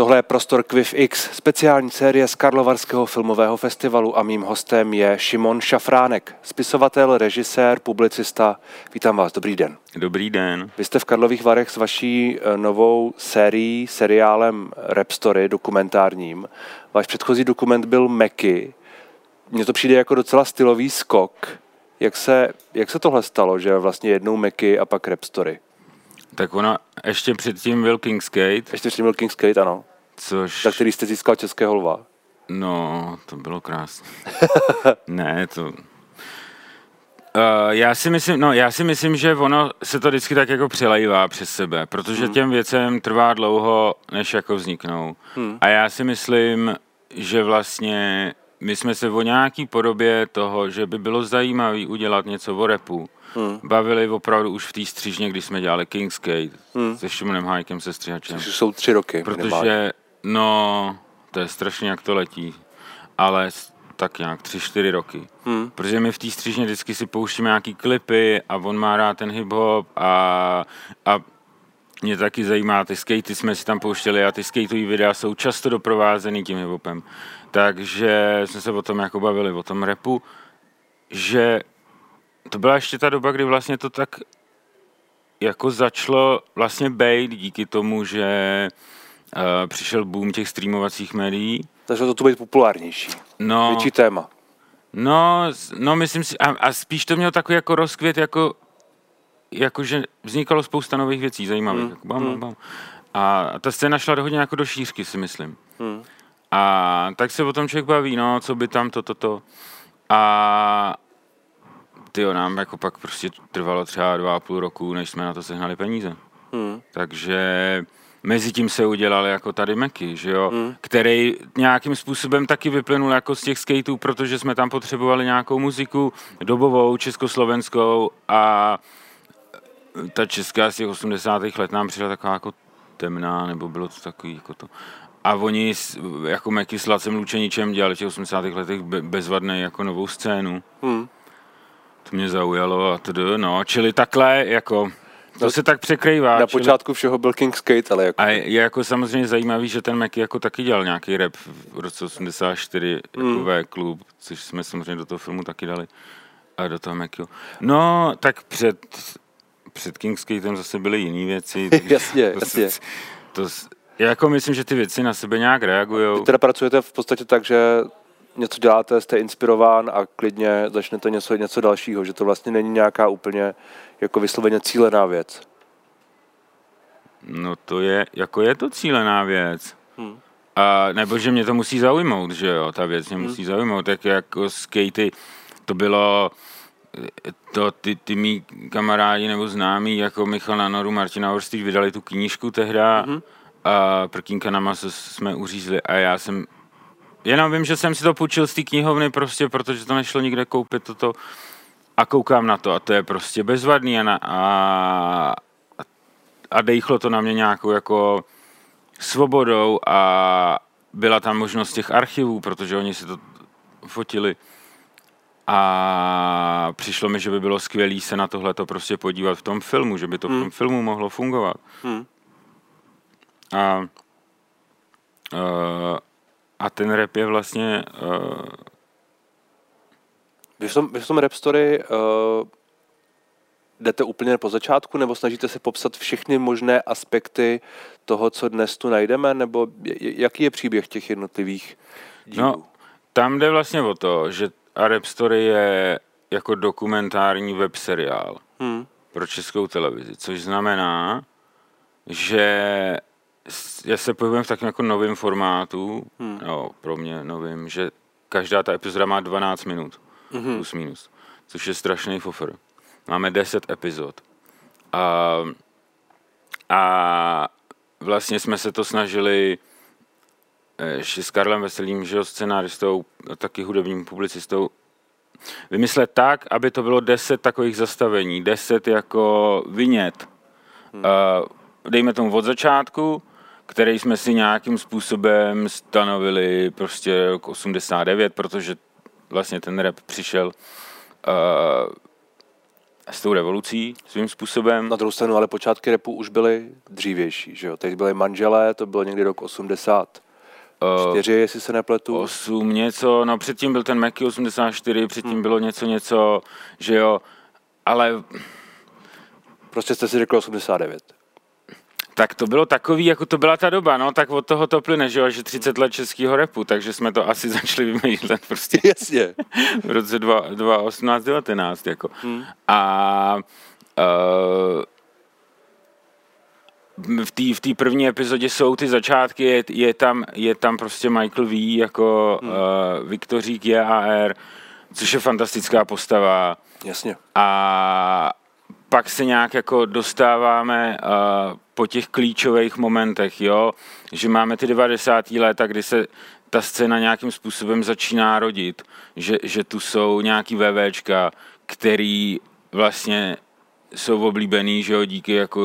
Tohle je Prostor Quiff X, speciální série z Karlovarského filmového festivalu a mým hostem je Šimon Šafránek, spisovatel, režisér, publicista. Vítám vás, dobrý den. Dobrý den. Vy jste v Karlových Varech s vaší eh, novou sérií, seriálem Rap Story, dokumentárním. Váš předchozí dokument byl Meky. Mně to přijde jako docela stylový skok. Jak se, jak se tohle stalo, že vlastně jednou Meky a pak Rap Story? Tak ona ještě předtím byl Kingsgate. Ještě předtím byl Kingsgate, ano. Což... Za který jste získal Českého lva. No, to bylo krásné. ne, to... Uh, já si myslím, no, já si myslím, že ono se to vždycky tak jako přelejvá přes sebe, protože hmm. těm věcem trvá dlouho, než jako vzniknou. Hmm. A já si myslím, že vlastně my jsme se o nějaký podobě toho, že by bylo zajímavé udělat něco o repu, hmm. bavili opravdu už v té střížně, když jsme dělali Kingsgate hmm. se Šimonem Hájkem, se stříhačem. Což jsou tři roky. Protože, minimálně. No, to je strašně, jak to letí, ale tak nějak tři, čtyři roky. Hmm. Protože my v té střížně vždycky si pouštíme nějaký klipy a on má rád ten hip-hop a, a mě taky zajímá, ty skatey jsme si tam pouštěli a ty skateové videa jsou často doprovázený tím hip-hopem. Takže jsme se o tom jako bavili, o tom repu, že to byla ještě ta doba, kdy vlastně to tak jako začalo vlastně bejt díky tomu, že přišel boom těch streamovacích médií. Začalo to tu být populárnější. No, Větší téma. No, no myslím si, a, a spíš to mělo takový jako rozkvět, jako, jako že vznikalo spousta nových věcí zajímavých. Hmm. Jako bam, bam, hmm. bam. A ta scéna šla hodně jako do šířky, si myslím. Hmm. A tak se o tom člověk baví, no, co by tam to, to, to. A ty nám jako pak prostě trvalo třeba dva a půl roku, než jsme na to sehnali peníze. Hmm. Takže mezi tím se udělal jako tady Meky, že jo, hmm. který nějakým způsobem taky vyplynul jako z těch skateů, protože jsme tam potřebovali nějakou muziku dobovou, československou a ta česká z těch 80. let nám přišla taková jako temná, nebo bylo to takový jako to. A oni jako Meky s Lacem Lučeničem dělali v těch 80. letech bezvadné jako novou scénu. Hmm. To mě zaujalo a tedy, no, čili takhle jako to se tak překrývá. Na čili... počátku všeho byl King Skate, ale jako... A je jako samozřejmě zajímavý, že ten Mac jako taky dělal nějaký rap v roce 84 mm. jako V klub, což jsme samozřejmě do toho filmu taky dali. A do toho Macu. No, tak před, před King Skatem zase byly jiné věci. jasně, to, jasně. To, to, já jako myslím, že ty věci na sebe nějak reagují. Vy teda pracujete v podstatě tak, že něco děláte, jste inspirován a klidně začnete něco, něco dalšího, že to vlastně není nějaká úplně jako vysloveně cílená věc. No to je, jako je to cílená věc. Hmm. A, nebo že mě to musí zaujmout, že jo, ta věc mě hmm. musí zaujmout, tak jako skatey, to bylo, to ty, ty mý kamarádi nebo známí, jako Michal Nanoru, Martina Orstík, vydali tu knížku tehda hmm. a prkínka na maso jsme uřízli a já jsem Jenom vím, že jsem si to půjčil z té knihovny prostě, protože to nešlo nikde koupit toto a koukám na to a to je prostě bezvadný a, na, a, a dejchlo to na mě nějakou jako svobodou a byla tam možnost těch archivů, protože oni si to fotili a přišlo mi, že by bylo skvělé se na tohle to prostě podívat v tom filmu, že by to hmm. v tom filmu mohlo fungovat. Hmm. A, uh, a ten rap je vlastně... Uh... Vy, v tom, vy v tom rap story uh, jdete úplně po začátku, nebo snažíte se popsat všechny možné aspekty toho, co dnes tu najdeme, nebo jaký je příběh těch jednotlivých dílů? No, tam jde vlastně o to, že a Rap Story je jako dokumentární web seriál hmm. pro českou televizi, což znamená, že já se pohybujeme v takovém jako novém formátu, hmm. jo, pro mě novým, že každá ta epizoda má 12 minut, hmm. plus minus, což je strašný fofr. Máme 10 epizod. A, a vlastně jsme se to snažili eh, ještě s Karlem Veselým, že scenáristou, taky hudebním publicistou, vymyslet tak, aby to bylo 10 takových zastavení, 10 jako vinět. Hmm. Uh, dejme tomu od začátku, který jsme si nějakým způsobem stanovili prostě k 89, protože vlastně ten rap přišel uh, s tou revolucí svým způsobem. Na druhou stranu, ale počátky repu už byly dřívější, že jo? Teď byly manželé, to bylo někdy rok 80. Eh, Čtyři, jestli se nepletu. 8 něco, no předtím byl ten Mackie 84, předtím Hmm. bylo něco něco, že jo, ale Prostě jste si řekli 89. tak to bylo takový, jako to byla ta doba, no, tak od toho to plyne, že jo, že 30 let českého repu, takže jsme to asi začali vymýšlet prostě Jasně. v roce 2018, 19, jako. Hmm. A uh, v té v první epizodě jsou ty začátky, je, je, tam, je tam prostě Michael V. jako Hmm. uh, Viktorík JAR, což je fantastická postava. Jasně. A pak se nějak jako dostáváme uh, po těch klíčových momentech, jo, že máme ty 90. léta, kdy se ta scéna nějakým způsobem začíná rodit, že, že tu jsou nějaký VVčka, který vlastně jsou oblíbený, že jo, díky jako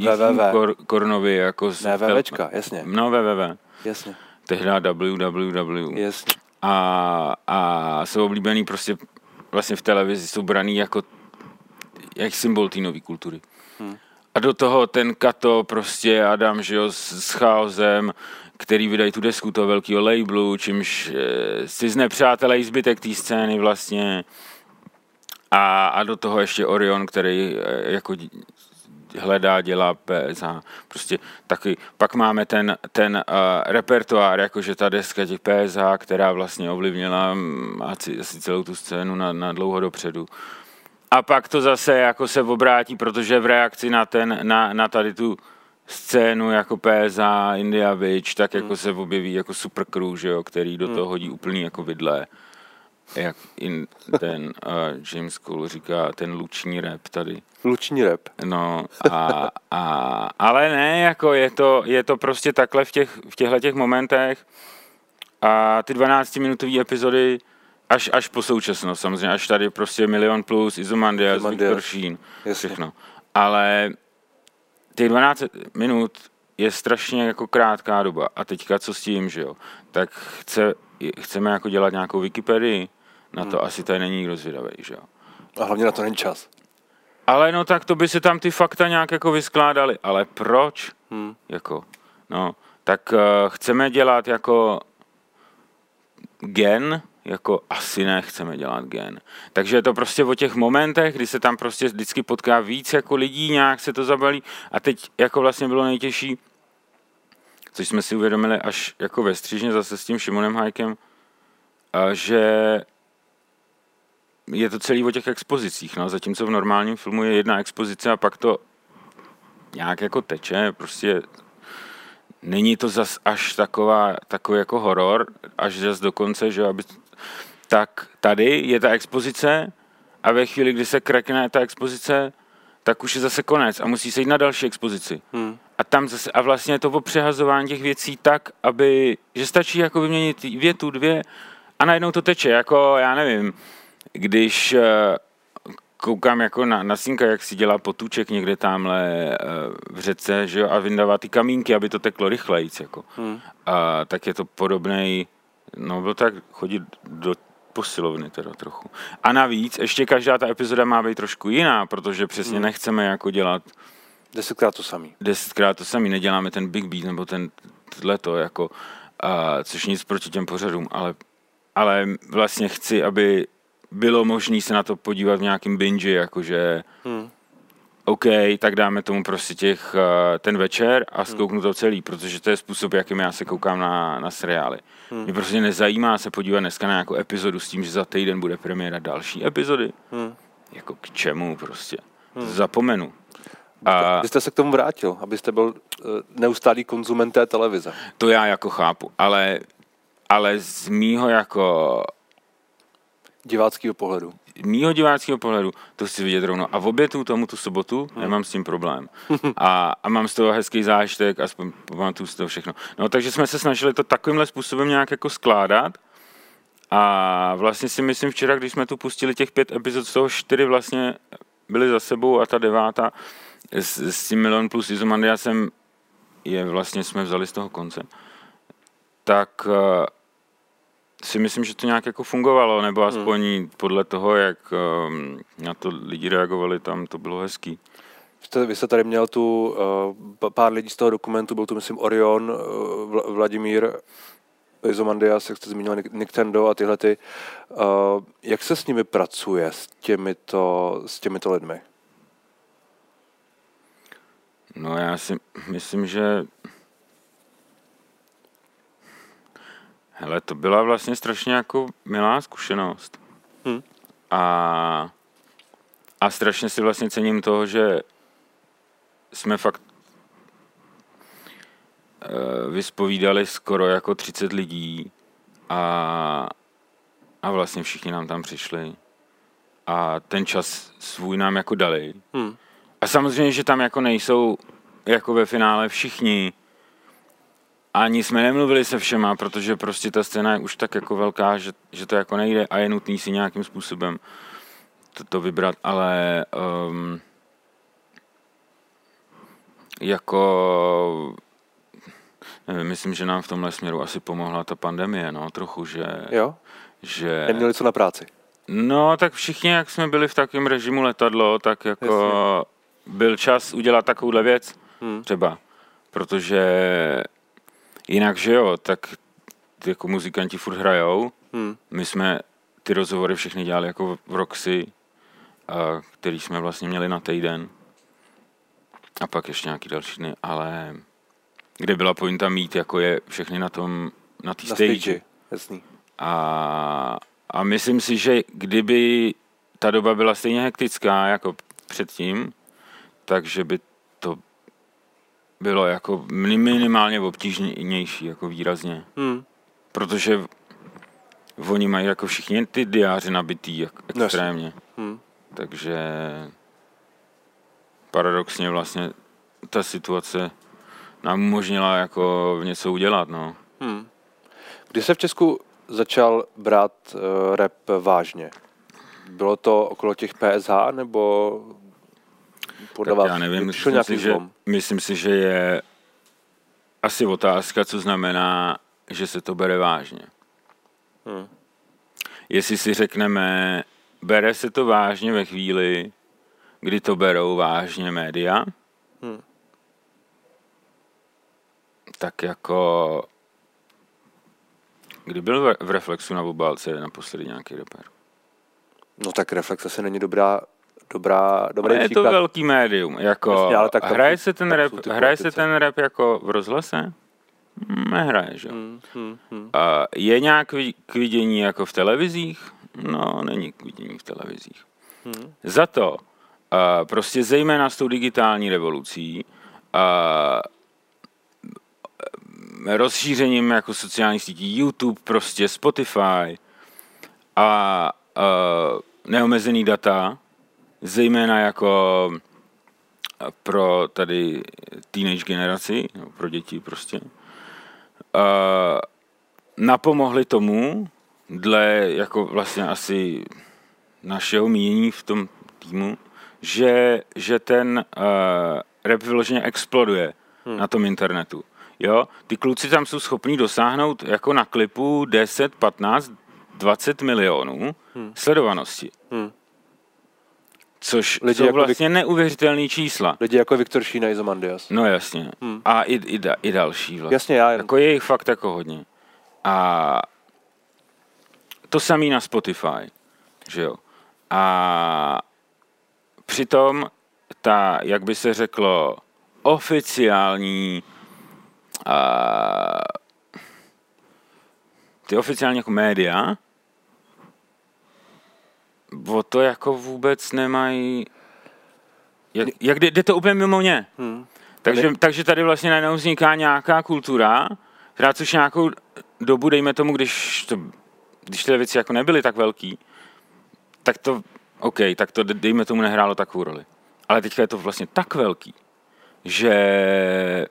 VVV. Kor, Kornovi, jako z- Ne, VVčka, jasně. No, WWW. Jasně. Tehdy WWW Jasně. a, a jsou oblíbený prostě vlastně v televizi, jsou braný jako jak symbol té nové kultury. Hmm. A do toho ten Kato, prostě Adam, že jo, s, s chaosem, který vydají tu desku toho velkého labelu, čímž e, si znepřátelej zbytek té scény vlastně. A, a do toho ještě Orion, který e, jako dí- hledá, dělá PSH. Prostě taky, pak máme ten, ten uh, repertoár, jakože ta deska těch PSH, která vlastně ovlivnila mm, asi, asi celou tu scénu na, na dlouho dopředu. A pak to zase jako se obrátí, protože v reakci na, ten, na, na tady tu scénu jako PSA, India Witch, tak jako se objeví jako Super Crew, že jo, který do toho hodí úplný jako vidle. Jak in, ten uh, James Cole říká, ten luční rap tady. Luční rap. No, a, a, ale ne, jako je to, je to prostě takhle v, těch, v těchto těch momentech a ty 12-minutové epizody až, až po současnost, samozřejmě, až tady prostě Milion Plus, Izomandias, Izomandias. Viktor Sheen, Jasně. všechno. Ale těch 12 minut je strašně jako krátká doba. A teďka co s tím, že jo? Tak chce, chceme jako dělat nějakou Wikipedii, na to asi tady není nikdo zvědavý, že jo? A hlavně na to není čas. Ale no tak to by se tam ty fakta nějak jako vyskládaly. Ale proč? Hmm. Jako, no, tak uh, chceme dělat jako gen, jako asi nechceme dělat gen. Takže je to prostě o těch momentech, kdy se tam prostě vždycky potká víc jako lidí, nějak se to zabalí. A teď jako vlastně bylo nejtěžší, což jsme si uvědomili až jako ve střížně zase s tím Šimonem Hajkem, že je to celý o těch expozicích, no, zatímco v normálním filmu je jedna expozice a pak to nějak jako teče, prostě není to zas až taková, takový jako horor, až zas do konce, že aby, tak tady je ta expozice a ve chvíli, kdy se krekne ta expozice, tak už je zase konec a musí se jít na další expozici. Hmm. A tam zase, a vlastně je to o přehazování těch věcí tak, aby, že stačí jako vyměnit větu, dvě a najednou to teče, jako já nevím, když eh, koukám jako na, na synka, jak si dělá potůček někde tamhle eh, v řece, že jo, a vyndává ty kamínky, aby to teklo rychlejc, jako. Hmm. A tak je to podobnej, no byl tak chodit do posilovny teda trochu. A navíc, ještě každá ta epizoda má být trošku jiná, protože přesně Hmm. nechceme jako dělat Desetkrát to samý. desetkrát to sami, neděláme ten Big Beat nebo ten tohleto, jako, a, což nic proti těm pořadům, ale, ale vlastně chci, aby bylo možné se na to podívat v nějakým binge, jakože Hmm. OK, tak dáme tomu prostě těch, uh, ten večer a zkouknu to celý, protože to je způsob, jakým já se koukám na, na seriály. Hmm. Mě prostě nezajímá se podívat dneska na nějakou epizodu s tím, že za týden bude premiéra další epizody. Hmm. Jako k čemu prostě. To zapomenu. A. Vy jste se k tomu vrátil, abyste byl uh, neustálý konzument té televize. to já jako chápu, ale, ale z mýho jako Diváckého pohledu. Mýho diváckého pohledu to chci vidět rovno. A v obětu tomu tu sobotu nemám s tím problém. A, a mám z toho hezký zážitek, aspoň pamatuju z toho všechno. No takže jsme se snažili to takovýmhle způsobem nějak jako skládat. A vlastně si myslím včera, když jsme tu pustili těch pět epizod, z toho čtyři vlastně byly za sebou a ta devátá s, s tím Milion plus Izomandiasem je vlastně jsme vzali z toho konce. Tak eh, si myslím, že to nějak jako fungovalo, nebo aspoň hmm. podle toho, jak um, na to lidi reagovali, tam to bylo hezký. Jste, vy jste tady měl tu uh, pár lidí z toho dokumentu, byl tu myslím Orion, uh, Vladimír Izomandias, jak jste zmínil, Nintendo a tyhle ty. Uh, jak se s nimi pracuje, s těmito, s těmito lidmi? No já si myslím, že Hele, to byla vlastně strašně jako milá zkušenost. Hmm. A, a strašně si vlastně cením toho, že jsme fakt uh, vyspovídali skoro jako 30 lidí a, a vlastně všichni nám tam přišli a ten čas svůj nám jako dali. Hmm. A samozřejmě, že tam jako nejsou jako ve finále všichni, ani jsme nemluvili se všema, protože prostě ta scéna je už tak jako velká, že, že to jako nejde a je nutný si nějakým způsobem to, to vybrat, ale um, jako nevím, myslím, že nám v tomhle směru asi pomohla ta pandemie, no, trochu, že... Jo? Že... Neměli co na práci? No, tak všichni, jak jsme byli v takovém režimu letadlo, tak jako Jasně. byl čas udělat takovouhle věc, hmm. třeba, protože Jinak, že jo, tak jako muzikanti furt hrajou. Hmm. My jsme ty rozhovory všechny dělali jako v Roxy, a který jsme vlastně měli na týden. A pak ještě nějaký další dny, ale kde byla pointa mít, jako je všechny na tom, na té stage. stage. Jasný. A, a myslím si, že kdyby ta doba byla stejně hektická jako předtím, takže by bylo jako minimálně obtížnější, jako výrazně. Hmm. Protože oni mají jako všichni ty diáře nabitý jak extrémně. Hmm. Takže paradoxně vlastně ta situace nám umožnila jako něco udělat, no. Hmm. Kdy se v Česku začal brát uh, rap vážně? Bylo to okolo těch PSH, nebo podle tak vás já nevím, myslím si, že, myslím si, že je asi otázka, co znamená, že se to bere vážně. Hmm. Jestli si řekneme, bere se to vážně ve chvíli, kdy to berou vážně média, hmm. tak jako Kdy byl v Reflexu na Vobalce naposledy nějaký reper? No tak Reflex asi není dobrá dobrá, dobrý ale je to velký médium. Jako, Jasně, ale tak hraje, se ten rap, hraje se ten rap jako v rozhlase? Nehraje, že? Hmm, hmm, hmm. A je nějak k vidění jako v televizích? No, není k vidění v televizích. Hmm. Za to a prostě zejména s tou digitální revolucí a rozšířením jako sociálních sítí YouTube, prostě Spotify a, a neomezený data, zejména jako pro tady teenage generaci, no, pro děti prostě, uh, napomohli tomu, dle jako vlastně asi našeho mínění v tom týmu, že, že ten uh, rap vyloženě exploduje hmm. na tom internetu. Jo, ty kluci tam jsou schopní dosáhnout jako na klipu 10, 15, 20 milionů hmm. sledovanosti. Hmm. Což lidi jsou jako vlastně Vik- neuvěřitelné čísla. Lidi jako Viktor Šína, Izomandias. No jasně. Hmm. A i, i, da, i další vlastně. Jasně, já jen. Jako je jich fakt jako hodně. A to samý na Spotify, že jo. A přitom ta, jak by se řeklo, oficiální a, ty oficiální jako média o to jako vůbec nemají... Jak, jak jde, jde to úplně mimo ně. Hmm. Takže, takže tady vlastně najednou vzniká nějaká kultura, která což nějakou dobu, dejme tomu, když, to, když ty věci jako nebyly tak velký, tak to, OK, tak to dejme tomu nehrálo takovou roli. Ale teďka je to vlastně tak velký, že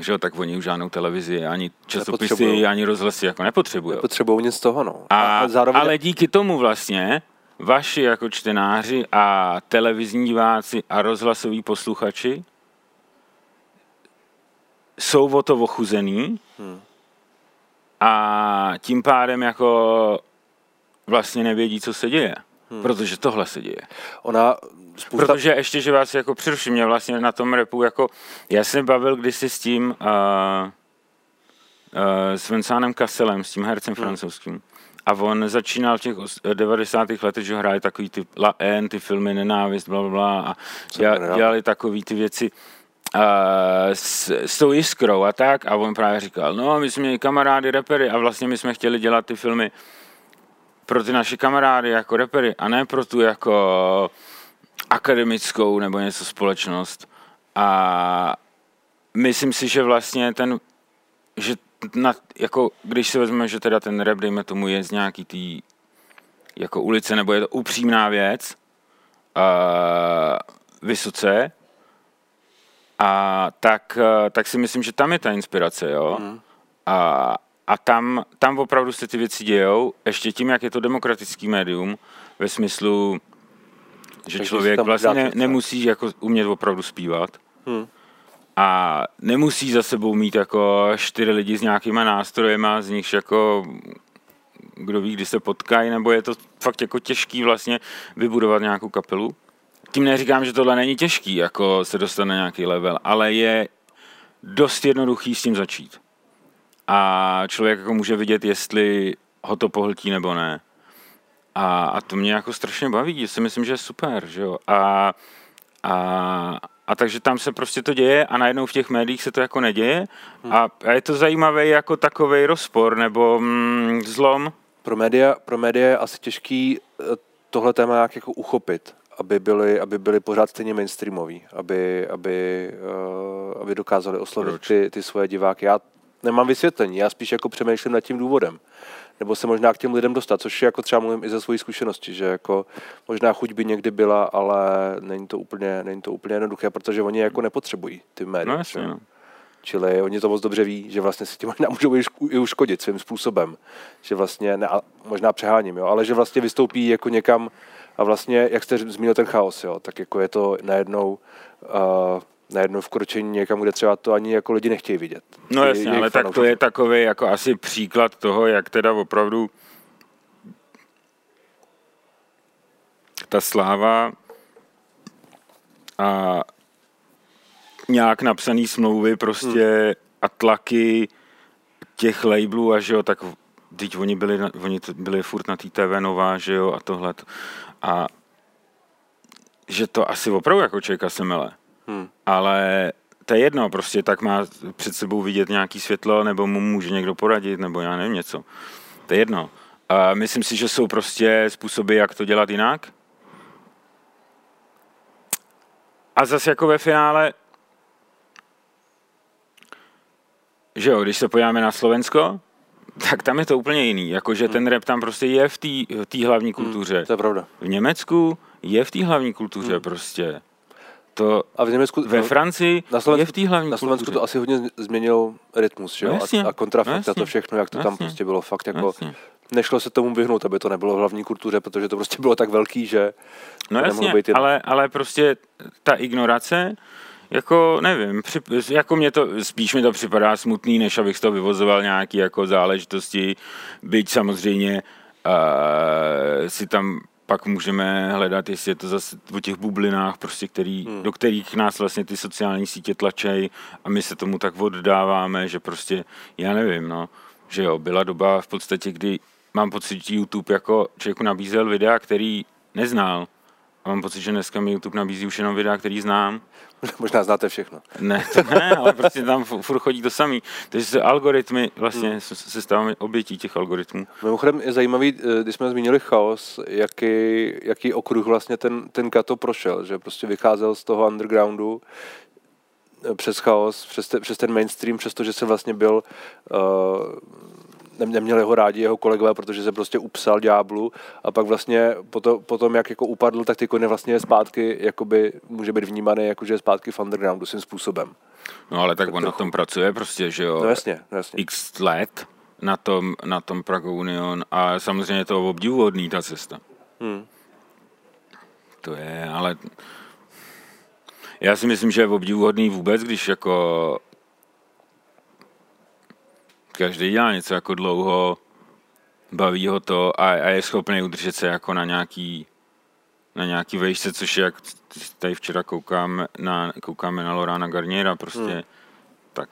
že jo, tak oni už žádnou televizi, ani časopisy, ani rozhlasy jako nepotřebují. Nepotřebují nic z toho, no. A, a zároveň... Ale díky tomu vlastně vaši jako čtenáři a televizní diváci a rozhlasoví posluchači jsou o to ochuzený hmm. a tím pádem jako vlastně nevědí, co se děje. Hmm. Protože tohle se děje. Ona spousta... Protože ještě, že vás jako přeruším, mě vlastně na tom repu, jako já jsem bavil kdysi s tím uh, uh, s Vinsánem Kasselem, s tím hercem hmm. francouzským. A on začínal v těch 90. letech, že hráli takový ty La N, ty filmy Nenávist, bla, bla, a dělali, dělali takový ty věci uh, s, s tou jiskrou a tak. A on právě říkal, no, my jsme měli kamarády, repery a vlastně my jsme chtěli dělat ty filmy pro ty naše kamarády jako repery a ne pro tu jako akademickou nebo něco společnost. A myslím si, že vlastně ten, že na, jako, když si vezmeme, že teda ten rap, dejme tomu, je z nějaký tý jako ulice, nebo je to upřímná věc, uh, vysoce, a tak, tak si myslím, že tam je ta inspirace, jo. Mm. A, a tam, tam opravdu se ty věci dějou, ještě tím, jak je to demokratický médium, ve smyslu, že Takže člověk vlastně ne, nemusí jako umět opravdu zpívat. Hmm. A nemusí za sebou mít jako čtyři lidi s nějakýma nástrojema, z nichž jako kdo ví, kdy se potkají, nebo je to fakt jako těžký vlastně vybudovat nějakou kapelu. Tím neříkám, že tohle není těžký, jako se dostat na nějaký level, ale je dost jednoduchý s tím začít. A člověk jako může vidět, jestli ho to pohltí nebo ne. A, a to mě jako strašně baví, já si myslím, že je super, že jo. A, a, a takže tam se prostě to děje a najednou v těch médiích se to jako neděje a, a je to zajímavý jako takový rozpor nebo mm, zlom. Pro média, pro média je asi těžký eh, tohle téma nějak jako uchopit, aby byli, aby byli pořád stejně mainstreamoví, aby, aby, uh, aby dokázali oslovit ty, ty svoje diváky. Já nemám vysvětlení, já spíš jako přemýšlím nad tím důvodem nebo se možná k těm lidem dostat, což je jako třeba mluvím i ze své zkušenosti, že jako možná chuť by někdy byla, ale není to úplně, není to úplně jednoduché, protože oni jako nepotřebují ty média. No, jasně, no. Čili oni to moc dobře ví, že vlastně si tím možná můžou i uškodit svým způsobem. Že vlastně, ne, možná přeháním, jo, ale že vlastně vystoupí jako někam a vlastně, jak jste zmínil ten chaos, jo, tak jako je to najednou uh, najednou vkročení někam, kde třeba to ani jako lidi nechtějí vidět. No jasně, ale tak to je takový jako asi příklad toho, jak teda opravdu ta sláva a nějak napsaný smlouvy prostě hmm. a tlaky těch labelů a že jo, tak teď oni byli, oni byli furt na té TV nová, že jo, a tohle. A že to asi opravdu jako člověka se mele. Hmm. Ale to je jedno, prostě tak má před sebou vidět nějaký světlo, nebo mu může někdo poradit, nebo já nevím něco. To je jedno. A myslím si, že jsou prostě způsoby, jak to dělat jinak. A zase jako ve finále, že jo, když se podíváme na Slovensko, tak tam je to úplně jiný. Jakože hmm. ten rap tam prostě je v té hlavní hmm, kultuře. Hmm, to je pravda. V Německu je v té hlavní kultuře hmm. prostě. To a v Německu, ve Francii na Slovensku, je v té hlavní Na Slovensku kultuře. to asi hodně změnil rytmus, že jo? No, a, a kontrafakt no, a to všechno, jak to jasně. tam prostě bylo fakt jako... Jasně. Nešlo se tomu vyhnout, aby to nebylo v hlavní kultuře, protože to prostě bylo tak velký, že No jasně, být ale, ale prostě ta ignorace, jako nevím, při, jako mě to, spíš mi to připadá smutný, než abych z toho vyvozoval nějaké jako záležitosti, byť samozřejmě uh, si tam pak můžeme hledat, jestli je to zase o těch bublinách, prostě, který, hmm. do kterých nás vlastně ty sociální sítě tlačejí a my se tomu tak oddáváme, že prostě, já nevím, no, že jo, byla doba v podstatě, kdy mám pocit, že YouTube jako člověku nabízel videa, který neznal. A mám pocit, že dneska mi YouTube nabízí už jenom videa, který znám. Možná znáte všechno. Ne, to ne, ale prostě tam furt chodí to samý. Takže se algoritmy, vlastně hmm. se stáváme obětí těch algoritmů. Mimochodem je zajímavý, eh, když jsme zmínili chaos, jaký, jaký okruh vlastně ten, ten Kato prošel, že prostě vycházel z toho undergroundu, eh, přes chaos, přes, te, přes ten mainstream, přestože se vlastně byl uh, neměli ho rádi jeho kolegové, protože se prostě upsal ďáblu a pak vlastně potom, potom jak jako upadl, tak ty kone vlastně zpátky jakoby může být vnímaný jako, že je zpátky v undergroundu svým způsobem. No ale tak, tak on trochu. na tom pracuje prostě, že jo? No jasně, no jasně. X let na tom, na tom Prague Union a samozřejmě to obdivuhodný ta cesta. Hmm. To je, ale já si myslím, že je obdivuhodný vůbec, když jako každý dělá něco jako dlouho, baví ho to a, a je schopný udržet se jako na nějaký na nějaký vejšce, což je, jak tady včera koukáme na, koukáme na Lorana Garniera, prostě hmm. tak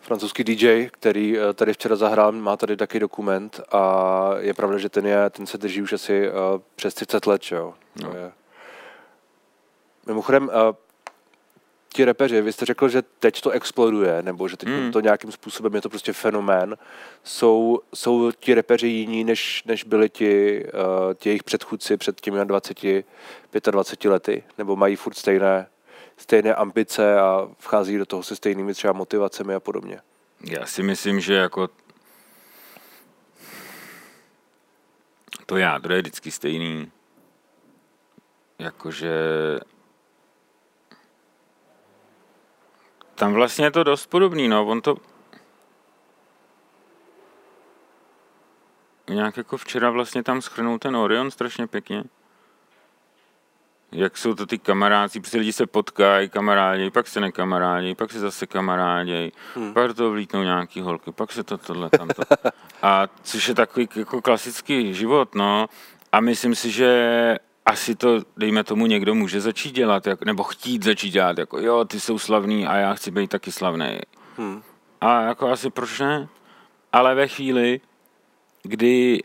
francouzský DJ, který eh, tady včera zahrál, má tady taky dokument a je pravda, že ten, je, ten se drží už asi uh, přes 30 let, že jo. No. Je. Mimochodem, uh, ti repeři, vy jste řekl, že teď to exploduje, nebo že teď mm. to nějakým způsobem je to prostě fenomén. Jsou, jsou ti repeři jiní, než, než byli ti, uh, ti jejich předchůdci před těmi 20, 25 lety? Nebo mají furt stejné, stejné ambice a vchází do toho se stejnými třeba motivacemi a podobně? Já si myslím, že jako to jádro je vždycky stejný. Jakože tam vlastně je to dost podobný, no, on to nějak jako včera vlastně tam schrnul ten Orion strašně pěkně. Jak jsou to ty kamarádi, prostě lidi se potkají, kamarádi, pak se nekamarádi, pak se zase kamarádi, hmm. pak toho vlítnou nějaký holky, pak se to tohle tamto. A což je takový jako klasický život, no. A myslím si, že asi to, dejme tomu, někdo může začít dělat, jako, nebo chtít začít dělat, jako jo, ty jsou slavný a já chci být taky slavný. Hmm. A jako asi proč ne? Ale ve chvíli, kdy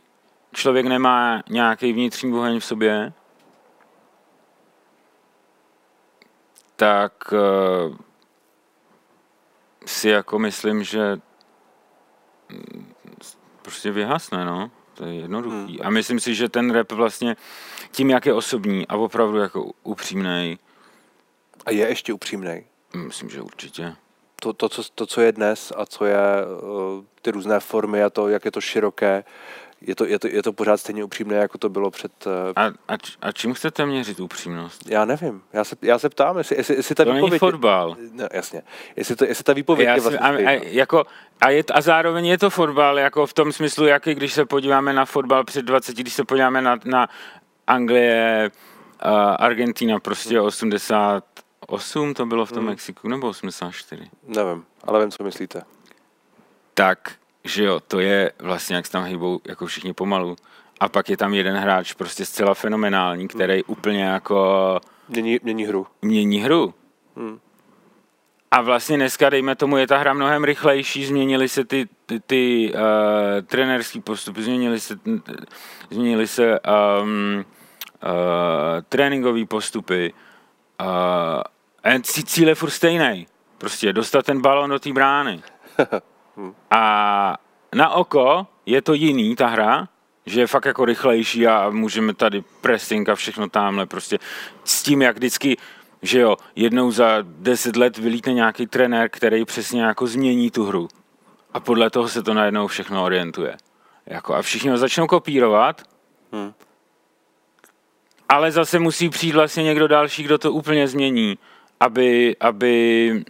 člověk nemá nějaký vnitřní oheň v sobě, tak uh, si jako myslím, že mm, prostě vyhasne, no. To je jednoduchý. Hmm. A myslím si, že ten rap vlastně tím, jak je osobní a opravdu jako upřímný. A je ještě upřímný? Myslím, že určitě. To, to, co, to, co je dnes a co je uh, ty různé formy a to, jak je to široké, je to, je to, je to pořád stejně upřímné, jako to bylo před... Uh... A, a, a čím chcete měřit upřímnost? Já nevím. Já se, já se ptám, jestli, jestli, jestli ta to výpověď... není fotbal. No, jasně. Jestli, to, jestli ta výpověď já je vlastně a, a, jako, a, je, a zároveň je to fotbal, jako v tom smyslu, jaký, když se podíváme na fotbal před 20, když se podíváme na, na Anglie, uh, Argentina, prostě 88 to bylo v tom hmm. Mexiku, nebo 84? Nevím, ale vím, co myslíte. Tak že jo, to je vlastně, jak se tam hýbou jako všichni pomalu. A pak je tam jeden hráč prostě zcela fenomenální, který hmm. úplně jako... Mění, mění hru. Mění hru. Hmm. A vlastně dneska, dejme tomu, je ta hra mnohem rychlejší, změnily se ty, ty, ty uh, trenerský postupy, změnily se, změnily se um, tréninkové postupy. Uh, cíl je furt stejný. Prostě dostat ten balon do té brány. A na oko je to jiný, ta hra, že je fakt jako rychlejší a můžeme tady pressing a všechno tamhle prostě s tím, jak vždycky že jo, jednou za deset let vylítne nějaký trenér, který přesně jako změní tu hru. A podle toho se to najednou všechno orientuje. Jako a všichni ho začnou kopírovat, hmm. Ale zase musí přijít vlastně někdo další, kdo to úplně změní, aby, aby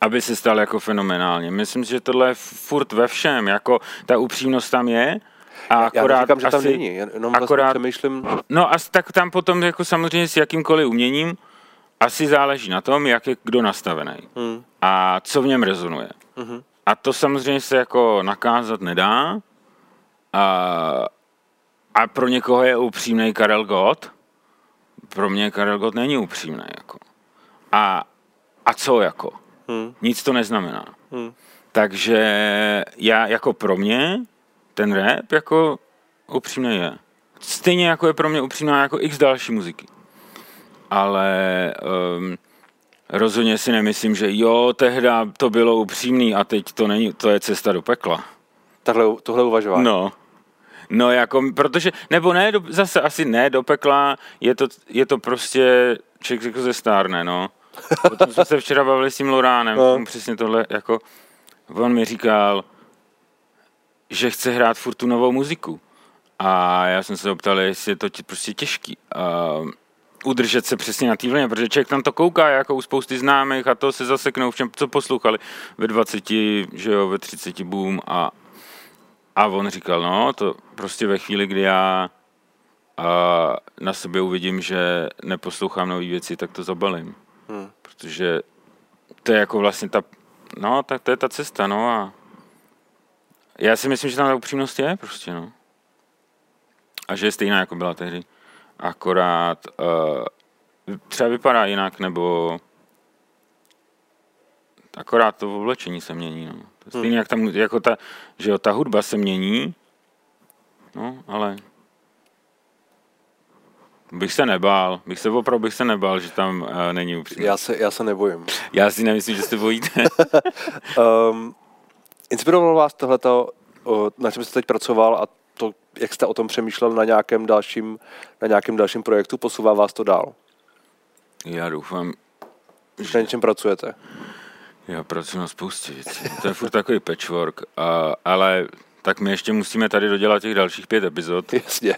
aby se stal jako fenomenálně. Myslím, že tohle je furt ve všem, jako ta upřímnost tam je, a akorát Já neříkám, že tam asi, není, jenom vlastně akorát, přemýšlím. No a tak tam potom jako samozřejmě s jakýmkoliv uměním asi záleží na tom, jak je kdo nastavený hmm. a co v něm rezonuje. Hmm. A to samozřejmě se jako nakázat nedá. A, a pro někoho je upřímný Karel Gott, pro mě Karel Gott není upřímný. Jako. A, a co jako? Hmm. Nic to neznamená. Hmm. Takže já jako pro mě ten rap jako upřímný je. Stejně jako je pro mě upřímná jako x další muziky. Ale um, rozhodně si nemyslím, že jo, tehda to bylo upřímný a teď to není, to je cesta do pekla. Takhle, tohle uvažování. No. No jako, protože, nebo ne, do, zase asi ne do pekla, je to, je to prostě, člověk jako ze stárne, no. Potom jsme se včera bavili s tím Loránem, no. přesně tohle, jako, on mi říkal, že chce hrát furt tu novou muziku. A já jsem se optal, jestli je to prostě těžký. Uh, udržet se přesně na té vlně, protože člověk tam to kouká, jako u spousty známých a to se zaseknou v čem, co poslouchali ve 20, že jo, ve 30 boom a, a on říkal, no, to prostě ve chvíli, kdy já a na sobě uvidím, že neposlouchám nové věci, tak to zabalím. Hmm. Protože to je jako vlastně ta, no, tak to je ta cesta, no a Já si myslím, že tam ta upřímnost je prostě, no. A že je stejná, jako byla tehdy. Akorát uh, třeba vypadá jinak, nebo akorát to oblečení se mění, no. Stejný, hmm. jak tam, jako ta, že jo, ta hudba se mění, no, ale bych se nebál, bych se opravdu bych se nebál, že tam uh, není upřímnost. Já se, já se nebojím. Já si nemyslím, že se bojíte. um, inspirovalo vás tohleto, na čem jste teď pracoval a to, jak jste o tom přemýšlel na nějakém dalším, na nějakém dalším projektu, posouvá vás to dál? Já doufám, že... Na něčem pracujete? Já pracuji na spoustě věcí. To je furt takový patchwork, a, ale tak my ještě musíme tady dodělat těch dalších pět epizod. Jasně.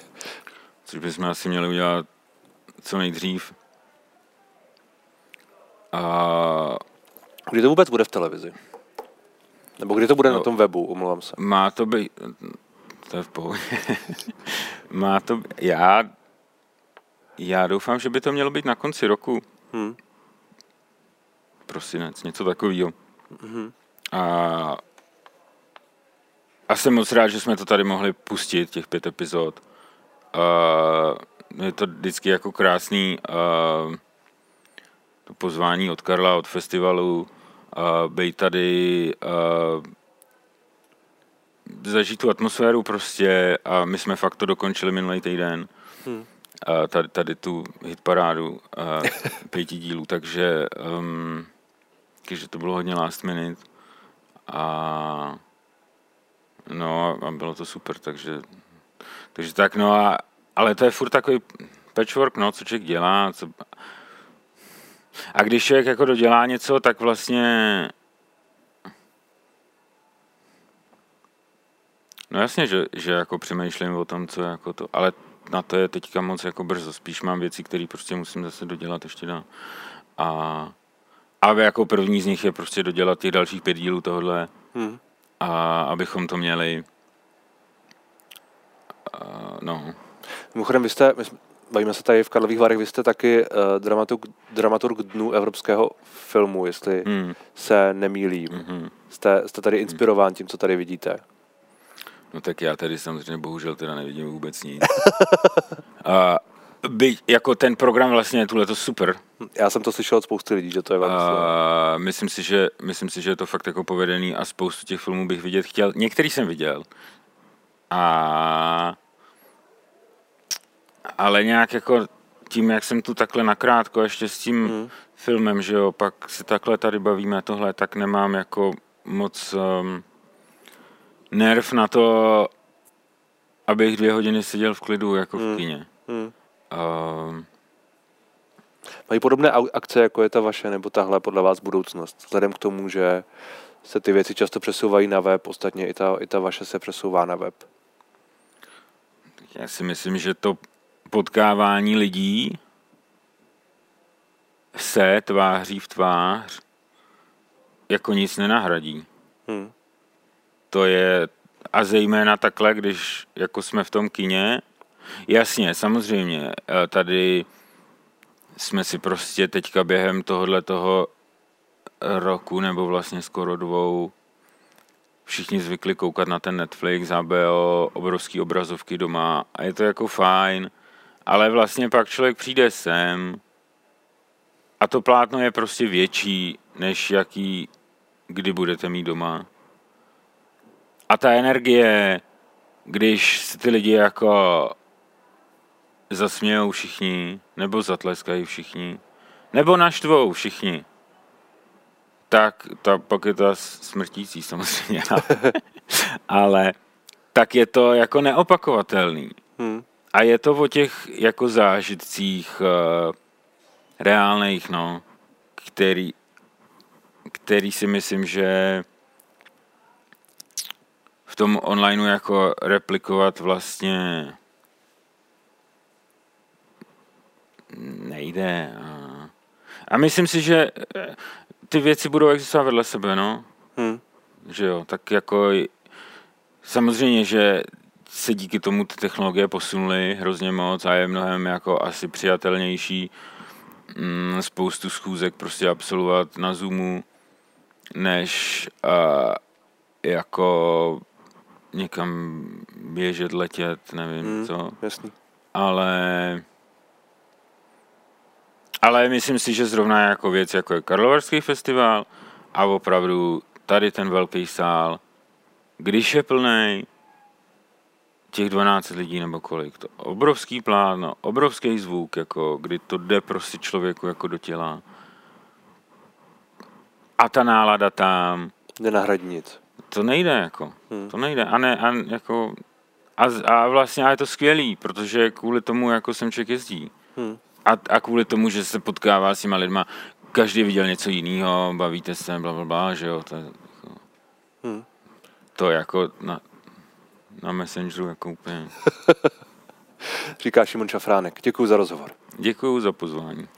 Což bychom asi měli udělat co nejdřív. A... Kdy to vůbec bude v televizi? Nebo kdy to bude no, na tom webu, umluvám se. Má to být, to je v pohodě. má to, já, já doufám, že by to mělo být na konci roku. Hmm. Prosinec, něco takového. Hmm. A, a jsem moc rád, že jsme to tady mohli pustit, těch pět epizod. A je to vždycky jako krásný a, to pozvání od Karla, od festivalu, a být tady, a, zažít tu atmosféru prostě a my jsme fakt to dokončili minulý týden. Hmm. A tady, tady tu hitparádu pěti dílů, takže um, takže to bylo hodně last minute a no a bylo to super, takže takže tak, no a ale to je furt takový patchwork, no, co člověk dělá, co... A když člověk jako dodělá něco, tak vlastně No jasně, že, že jako přemýšlím o tom, co jako to, ale na to je teďka moc jako brzo. Spíš mám věci, které prostě musím zase dodělat ještě dál. A, a jako první z nich je prostě dodělat těch dalších pět dílů tohle. Hmm. A abychom to měli. A, no. Mimochodem, vy jste, my jsme, bavíme se tady v Karlových Varech, vy jste taky uh, dramaturg, dramaturg dnů evropského filmu, jestli hmm. se nemýlím. Hmm. Jste, jste tady inspirován tím, co tady vidíte. No tak já tady samozřejmě bohužel teda nevidím vůbec nic. A by, jako ten program vlastně je tuhle to super. Já jsem to slyšel od spousty lidí, že to je velmi a myslím si, že, myslím si, že je to fakt jako povedený a spoustu těch filmů bych vidět chtěl. Některý jsem viděl. A ale nějak jako tím, jak jsem tu takhle nakrátko ještě s tím hmm. filmem, že jo, pak se takhle tady bavíme tohle, tak nemám jako moc um, nerv na to, abych dvě hodiny seděl v klidu jako v hmm. kině. Hmm. Um, Mají podobné akce, jako je ta vaše, nebo tahle podle vás budoucnost? Vzhledem k tomu, že se ty věci často přesouvají na web, ostatně i ta, i ta vaše se přesouvá na web. Já si myslím, že to potkávání lidí se tváří v tvář jako nic nenahradí. Hmm to je, a zejména takhle, když jako jsme v tom kině, jasně, samozřejmě, eh, tady jsme si prostě teďka během tohohle toho roku, nebo vlastně skoro dvou, všichni zvykli koukat na ten Netflix, HBO, obrovský obrazovky doma a je to jako fajn, ale vlastně pak člověk přijde sem a to plátno je prostě větší, než jaký kdy budete mít doma. A ta energie, když se ty lidi jako zasmějou všichni, nebo zatleskají všichni, nebo naštvou všichni, tak ta, pak je to smrtící samozřejmě, ale tak je to jako neopakovatelný. Hmm. A je to o těch jako zážitcích uh, reálných, no, který, který si myslím, že tom onlineu jako replikovat vlastně nejde. A myslím si, že eh, ty věci budou existovat vedle sebe, no. Hmm. Že jo, tak jako samozřejmě, že se díky tomu ty technologie posunuly hrozně moc a je mnohem jako asi přijatelnější mm, spoustu schůzek prostě absolvovat na Zoomu, než uh, jako někam běžet, letět, nevím Hmm, co. jasný. Ale ale myslím si, že zrovna jako věc, jako je Karlovarský festival a opravdu tady ten velký sál, když je plný těch 12 lidí nebo kolik, to obrovský plán, obrovský zvuk, jako, kdy to jde prostě člověku jako do těla. A ta nálada tam, Nenahradí nic. to nejde jako, Hmm. to nejde. A ne, a jako, a, a vlastně a je to skvělý, protože kvůli tomu jako sem člověk jezdí. Hmm. A, a kvůli tomu, že se potkává s těma lidma, každý viděl něco jiného, bavíte se, bla, bla, bla, že jo, to, je jako, Hmm. to jako na, na Messengeru jako úplně. Říká Šimon Šafránek. Děkuji za rozhovor. Děkuji za pozvání.